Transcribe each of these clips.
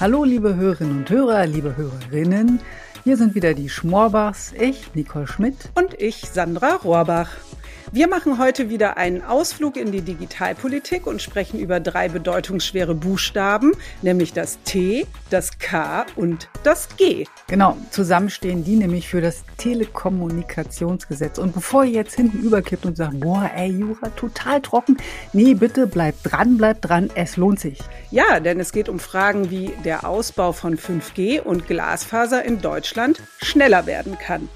Hallo, liebe Hörerinnen und Hörer, liebe Hörerinnen. Hier sind wieder die Schmorbachs, ich, Nicole Schmidt. Und ich, Sandra Rohrbach. Wir machen heute wieder einen Ausflug in die Digitalpolitik und sprechen über drei bedeutungsschwere Buchstaben, nämlich das T, das K und das G. Genau, zusammen stehen die nämlich für das Telekommunikationsgesetz. Und bevor ihr jetzt hinten überkippt und sagt, boah, ey, Jura, total trocken, nee, bitte bleibt dran, bleibt dran, es lohnt sich. Ja, denn es geht um Fragen wie der Ausbau von 5G und Glasfaser in Deutschland schneller werden kann.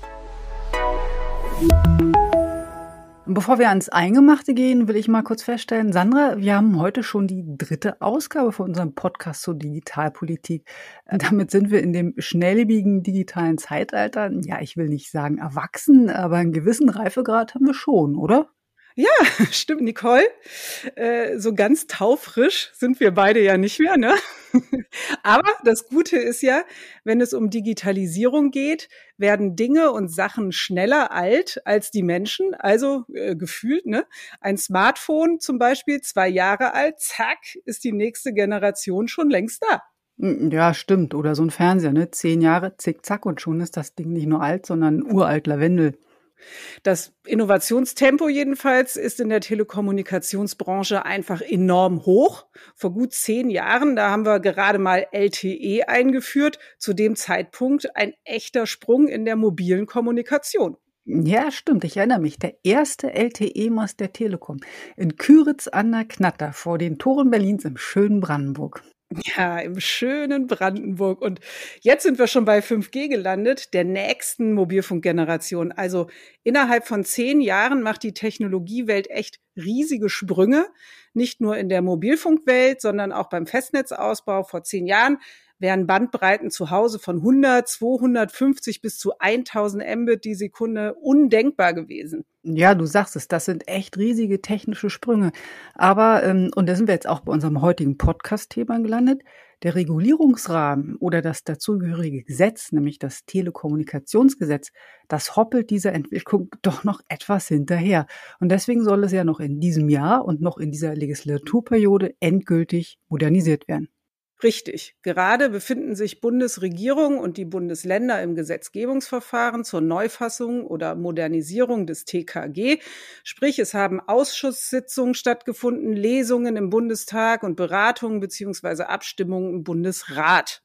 Bevor wir ans Eingemachte gehen, will ich mal kurz feststellen, Sandra, wir haben heute schon die dritte Ausgabe von unserem Podcast zur Digitalpolitik. Damit sind wir in dem schnelllebigen digitalen Zeitalter, ja, ich will nicht sagen erwachsen, aber einen gewissen Reifegrad haben wir schon, oder? Ja, stimmt, Nicole. Äh, so ganz taufrisch sind wir beide ja nicht mehr, ne? Aber das Gute ist ja, wenn es um Digitalisierung geht, werden Dinge und Sachen schneller alt als die Menschen, also äh, gefühlt, ne? Ein Smartphone zum Beispiel, zwei Jahre alt, zack, ist die nächste Generation schon längst da. Hm, ja, stimmt. Oder so ein Fernseher, ne? Zehn Jahre, zick, zack, und schon ist das Ding nicht nur alt, sondern uralt Lavendel. Das Innovationstempo jedenfalls ist in der Telekommunikationsbranche einfach enorm hoch. Vor gut zehn Jahren, da haben wir gerade mal LTE eingeführt, zu dem Zeitpunkt ein echter Sprung in der mobilen Kommunikation. Ja, stimmt. Ich erinnere mich. Der erste LTE-Mast der Telekom in Küritz an der Knatter vor den Toren Berlins im schönen Brandenburg. Ja, im schönen Brandenburg. Und jetzt sind wir schon bei 5G gelandet, der nächsten Mobilfunkgeneration. Also innerhalb von zehn Jahren macht die Technologiewelt echt riesige Sprünge. Nicht nur in der Mobilfunkwelt, sondern auch beim Festnetzausbau vor zehn Jahren wären Bandbreiten zu Hause von 100, 250 bis zu 1000 Mbit die Sekunde undenkbar gewesen. Ja, du sagst es, das sind echt riesige technische Sprünge. Aber, ähm, und da sind wir jetzt auch bei unserem heutigen Podcast-Thema gelandet, der Regulierungsrahmen oder das dazugehörige Gesetz, nämlich das Telekommunikationsgesetz, das hoppelt dieser Entwicklung doch noch etwas hinterher. Und deswegen soll es ja noch in diesem Jahr und noch in dieser Legislaturperiode endgültig modernisiert werden. Richtig. Gerade befinden sich Bundesregierung und die Bundesländer im Gesetzgebungsverfahren zur Neufassung oder Modernisierung des TKG. Sprich, es haben Ausschusssitzungen stattgefunden, Lesungen im Bundestag und Beratungen beziehungsweise Abstimmungen im Bundesrat.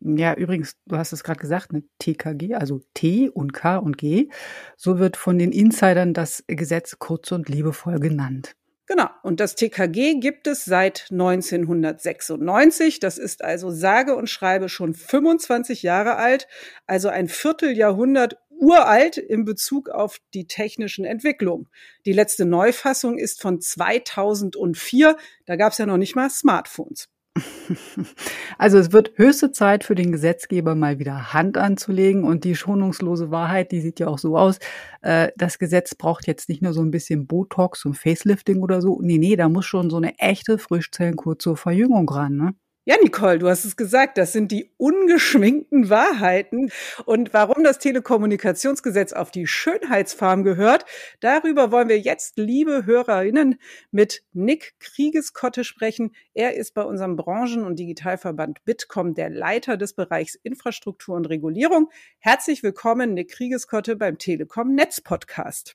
Ja, übrigens, du hast es gerade gesagt, ne, TKG, also T und K und G. So wird von den Insidern das Gesetz kurz und liebevoll genannt. Genau. Und das TKG gibt es seit 1996. Das ist also sage und schreibe schon 25 Jahre alt, also ein Vierteljahrhundert uralt in Bezug auf die technischen Entwicklungen. Die letzte Neufassung ist von 2004. Da gab es ja noch nicht mal Smartphones. Also es wird höchste Zeit für den Gesetzgeber mal wieder Hand anzulegen und die schonungslose Wahrheit, die sieht ja auch so aus, äh, das Gesetz braucht jetzt nicht nur so ein bisschen Botox und Facelifting oder so, nee, nee, da muss schon so eine echte Frischzellenkur zur Verjüngung ran, ne? Ja, Nicole, du hast es gesagt, das sind die ungeschminkten Wahrheiten. Und warum das Telekommunikationsgesetz auf die Schönheitsfarm gehört, darüber wollen wir jetzt, liebe Hörerinnen, mit Nick Kriegeskotte sprechen. Er ist bei unserem Branchen- und Digitalverband Bitkom der Leiter des Bereichs Infrastruktur und Regulierung. Herzlich willkommen, Nick Kriegeskotte, beim Telekom Netz Podcast.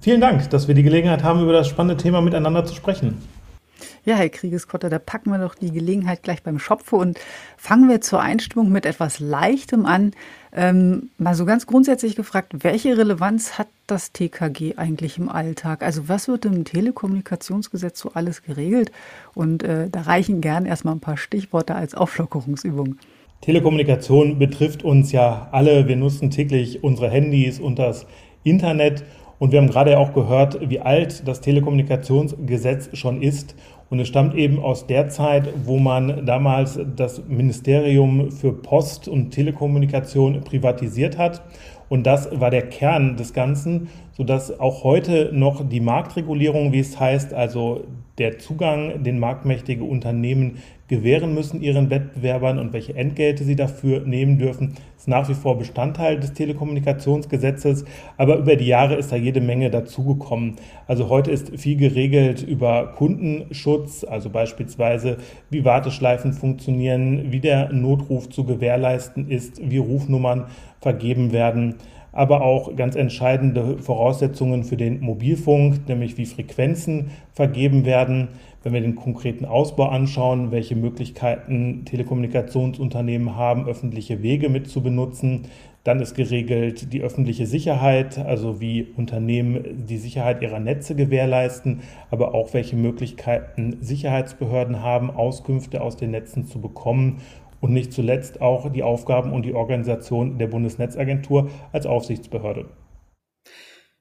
Vielen Dank, dass wir die Gelegenheit haben, über das spannende Thema miteinander zu sprechen. Ja, Herr Kriegeskotter, da packen wir doch die Gelegenheit gleich beim Schopfe und fangen wir zur Einstimmung mit etwas Leichtem an. Ähm, mal so ganz grundsätzlich gefragt, welche Relevanz hat das TKG eigentlich im Alltag? Also was wird im Telekommunikationsgesetz so alles geregelt? Und äh, da reichen gern erstmal ein paar Stichworte als Auflockerungsübung. Telekommunikation betrifft uns ja alle. Wir nutzen täglich unsere Handys und das Internet. Und wir haben gerade auch gehört, wie alt das Telekommunikationsgesetz schon ist. Und es stammt eben aus der Zeit, wo man damals das Ministerium für Post und Telekommunikation privatisiert hat. Und das war der Kern des Ganzen, sodass auch heute noch die Marktregulierung, wie es heißt, also der Zugang, den marktmächtige Unternehmen gewähren müssen ihren Wettbewerbern und welche Entgelte sie dafür nehmen dürfen, ist nach wie vor Bestandteil des Telekommunikationsgesetzes. Aber über die Jahre ist da jede Menge dazugekommen. Also heute ist viel geregelt über Kundenschutz, also beispielsweise wie Warteschleifen funktionieren, wie der Notruf zu gewährleisten ist, wie Rufnummern vergeben werden aber auch ganz entscheidende Voraussetzungen für den Mobilfunk, nämlich wie Frequenzen vergeben werden. Wenn wir den konkreten Ausbau anschauen, welche Möglichkeiten Telekommunikationsunternehmen haben, öffentliche Wege mit zu benutzen, dann ist geregelt die öffentliche Sicherheit, also wie Unternehmen die Sicherheit ihrer Netze gewährleisten, aber auch welche Möglichkeiten Sicherheitsbehörden haben, Auskünfte aus den Netzen zu bekommen und nicht zuletzt auch die Aufgaben und die Organisation der Bundesnetzagentur als Aufsichtsbehörde.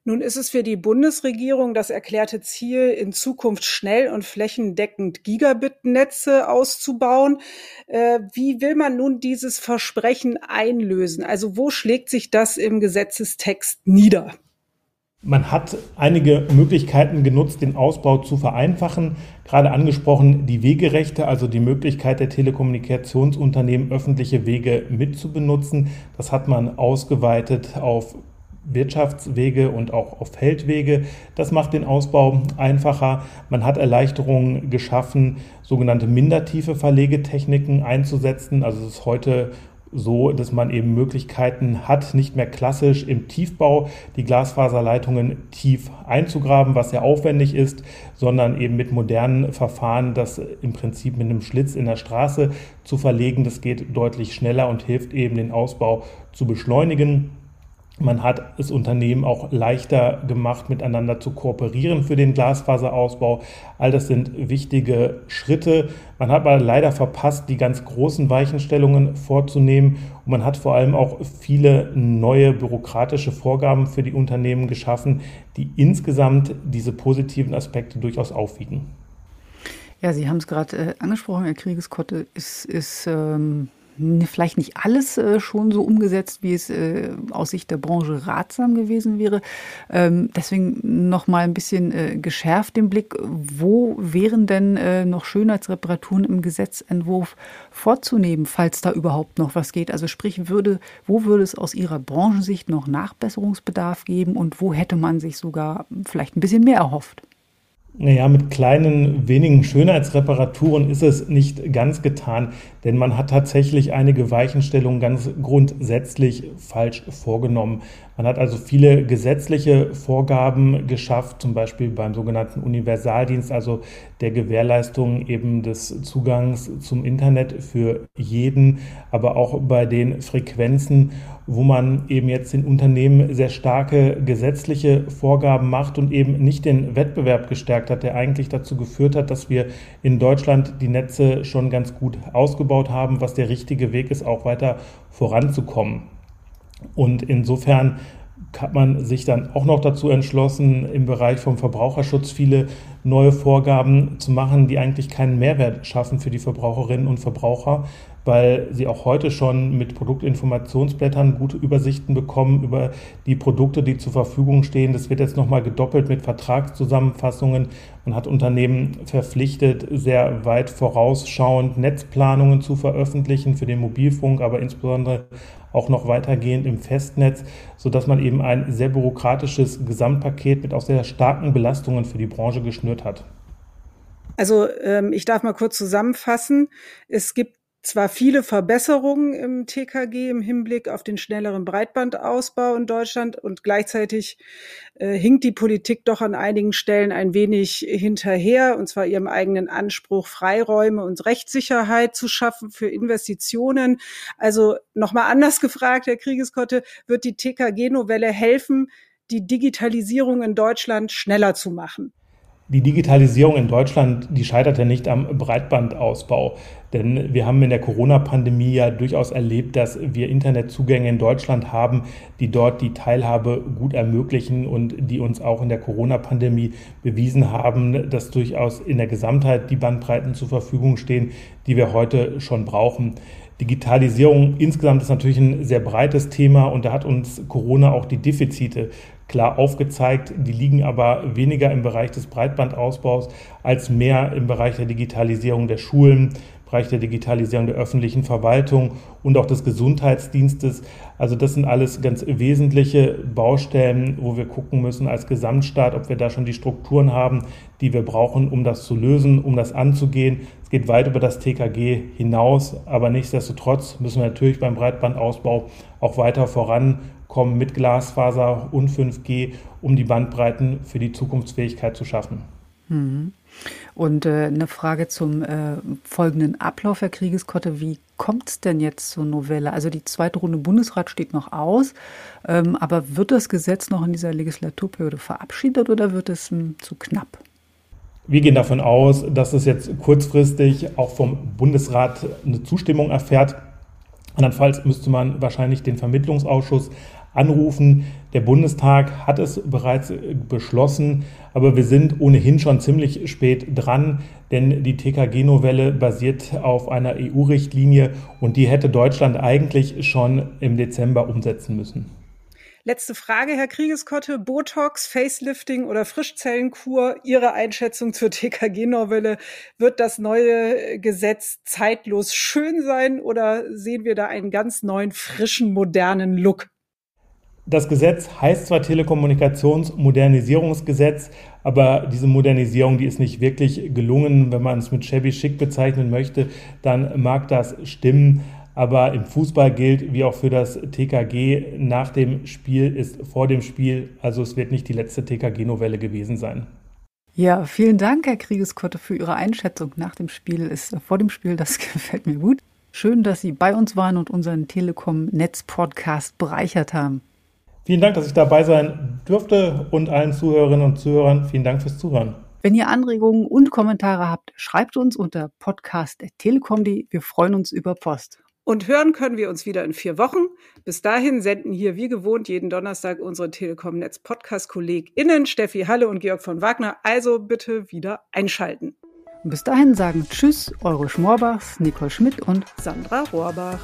Nun ist es für die Bundesregierung das erklärte Ziel, in Zukunft schnell und flächendeckend Gigabit-Netze auszubauen. Äh, wie will man nun dieses Versprechen einlösen? Also wo schlägt sich das im Gesetzestext nieder? Man hat einige Möglichkeiten genutzt, den Ausbau zu vereinfachen. Gerade angesprochen die Wegerechte, also die Möglichkeit der Telekommunikationsunternehmen, öffentliche Wege mitzubenutzen. Das hat man ausgeweitet auf Wirtschaftswege und auch auf Feldwege. Das macht den Ausbau einfacher. Man hat Erleichterungen geschaffen, sogenannte mindertiefe Verlegetechniken einzusetzen. Also es ist heute so, dass man eben Möglichkeiten hat, nicht mehr klassisch im Tiefbau die Glasfaserleitungen tief einzugraben, was sehr aufwendig ist, sondern eben mit modernen Verfahren das im Prinzip mit einem Schlitz in der Straße zu verlegen. Das geht deutlich schneller und hilft eben den Ausbau zu beschleunigen. Man hat es Unternehmen auch leichter gemacht, miteinander zu kooperieren für den Glasfaserausbau. All das sind wichtige Schritte. Man hat aber leider verpasst, die ganz großen Weichenstellungen vorzunehmen. Und man hat vor allem auch viele neue bürokratische Vorgaben für die Unternehmen geschaffen, die insgesamt diese positiven Aspekte durchaus aufwiegen. Ja, Sie haben es gerade äh, angesprochen, Herr Kriegeskotte, ist, ist ähm vielleicht nicht alles äh, schon so umgesetzt, wie es äh, aus Sicht der Branche ratsam gewesen wäre. Ähm, deswegen noch mal ein bisschen äh, geschärft den Blick. Wo wären denn noch Schönheitsreparaturen im Gesetzentwurf vorzunehmen, falls da überhaupt noch was geht? Also sprich, würde, wo würde es aus Ihrer Branchensicht noch Nachbesserungsbedarf geben und wo hätte man sich sogar vielleicht ein bisschen mehr erhofft? Naja, mit kleinen, wenigen Schönheitsreparaturen ist es nicht ganz getan, denn man hat tatsächlich einige Weichenstellungen ganz grundsätzlich falsch vorgenommen. Man hat also viele gesetzliche Vorgaben geschafft, zum Beispiel beim sogenannten Universaldienst, also der Gewährleistung eben des Zugangs zum Internet für jeden, aber auch bei den Frequenzen, wo man eben jetzt den Unternehmen sehr starke gesetzliche Vorgaben macht und eben nicht den Wettbewerb gestärkt hat, der eigentlich dazu geführt hat, dass wir in Deutschland die Netze schon ganz gut ausgebaut haben, was der richtige Weg ist, auch weiter voranzukommen. Und insofern hat man sich dann auch noch dazu entschlossen, im Bereich vom Verbraucherschutz viele neue Vorgaben zu machen, die eigentlich keinen Mehrwert schaffen für die Verbraucherinnen und Verbraucher, weil sie auch heute schon mit Produktinformationsblättern gute Übersichten bekommen über die Produkte, die zur Verfügung stehen. Das wird jetzt nochmal gedoppelt mit Vertragszusammenfassungen. Man hat Unternehmen verpflichtet, sehr weit vorausschauend Netzplanungen zu veröffentlichen für den Mobilfunk, aber insbesondere auch noch weitergehend im Festnetz, sodass man eben ein sehr bürokratisches Gesamtpaket mit auch sehr starken Belastungen für die Branche geschnürt hat. Also ähm, ich darf mal kurz zusammenfassen. Es gibt zwar viele Verbesserungen im TKG im Hinblick auf den schnelleren Breitbandausbau in Deutschland und gleichzeitig äh, hinkt die Politik doch an einigen Stellen ein wenig hinterher, und zwar ihrem eigenen Anspruch, Freiräume und Rechtssicherheit zu schaffen für Investitionen. Also nochmal anders gefragt, Herr Kriegeskotte, wird die TKG-Novelle helfen, die Digitalisierung in Deutschland schneller zu machen? Die Digitalisierung in Deutschland, die scheitert ja nicht am Breitbandausbau. Denn wir haben in der Corona-Pandemie ja durchaus erlebt, dass wir Internetzugänge in Deutschland haben, die dort die Teilhabe gut ermöglichen und die uns auch in der Corona-Pandemie bewiesen haben, dass durchaus in der Gesamtheit die Bandbreiten zur Verfügung stehen, die wir heute schon brauchen. Digitalisierung insgesamt ist natürlich ein sehr breites Thema und da hat uns Corona auch die Defizite klar aufgezeigt. Die liegen aber weniger im Bereich des Breitbandausbaus als mehr im Bereich der Digitalisierung der Schulen Bereich der Digitalisierung der öffentlichen Verwaltung und auch des Gesundheitsdienstes. Also das sind alles ganz wesentliche Baustellen, wo wir gucken müssen als Gesamtstaat, ob wir da schon die Strukturen haben, die wir brauchen, um das zu lösen, um das anzugehen. Es geht weit über das TKG hinaus, aber nichtsdestotrotz müssen wir natürlich beim Breitbandausbau auch weiter vorankommen mit Glasfaser und 5G, um die Bandbreiten für die Zukunftsfähigkeit zu schaffen. Mhm. Und äh, eine Frage zum äh, folgenden Ablauf, Herr Kriegeskotte. Wie kommt es denn jetzt zur Novelle? Also die zweite Runde Bundesrat steht noch aus, ähm, aber wird das Gesetz noch in dieser Legislaturperiode verabschiedet oder wird es ähm, zu knapp? Wir gehen davon aus, dass es jetzt kurzfristig auch vom Bundesrat eine Zustimmung erfährt. Andernfalls müsste man wahrscheinlich den Vermittlungsausschuss anrufen. Der Bundestag hat es bereits beschlossen, aber wir sind ohnehin schon ziemlich spät dran, denn die TKG-Novelle basiert auf einer EU-Richtlinie und die hätte Deutschland eigentlich schon im Dezember umsetzen müssen. Letzte Frage, Herr Kriegeskotte. Botox, Facelifting oder Frischzellenkur, Ihre Einschätzung zur TKG-Novelle. Wird das neue Gesetz zeitlos schön sein oder sehen wir da einen ganz neuen, frischen, modernen Look? Das Gesetz heißt zwar Telekommunikationsmodernisierungsgesetz, aber diese Modernisierung, die ist nicht wirklich gelungen. Wenn man es mit shabby chic bezeichnen möchte, dann mag das stimmen. Aber im Fußball gilt, wie auch für das TKG, nach dem Spiel ist vor dem Spiel. Also es wird nicht die letzte TKG-Novelle gewesen sein. Ja, vielen Dank, Herr Kriegeskotte, für Ihre Einschätzung. Nach dem Spiel ist vor dem Spiel, das gefällt mir gut. Schön, dass Sie bei uns waren und unseren Telekom-Netz-Podcast bereichert haben. Vielen Dank, dass ich dabei sein durfte und allen Zuhörerinnen und Zuhörern vielen Dank fürs Zuhören. Wenn ihr Anregungen und Kommentare habt, schreibt uns unter podcast.telekom.de. Wir freuen uns über Post. Und hören können wir uns wieder in vier Wochen. Bis dahin senden hier wie gewohnt jeden Donnerstag unsere Telekom-Netz-Podcast-KollegInnen Steffi Halle und Georg von Wagner. Also bitte wieder einschalten. Und bis dahin sagen Tschüss, eure Schmorbachs, Nicole Schmidt und Sandra Rohrbach.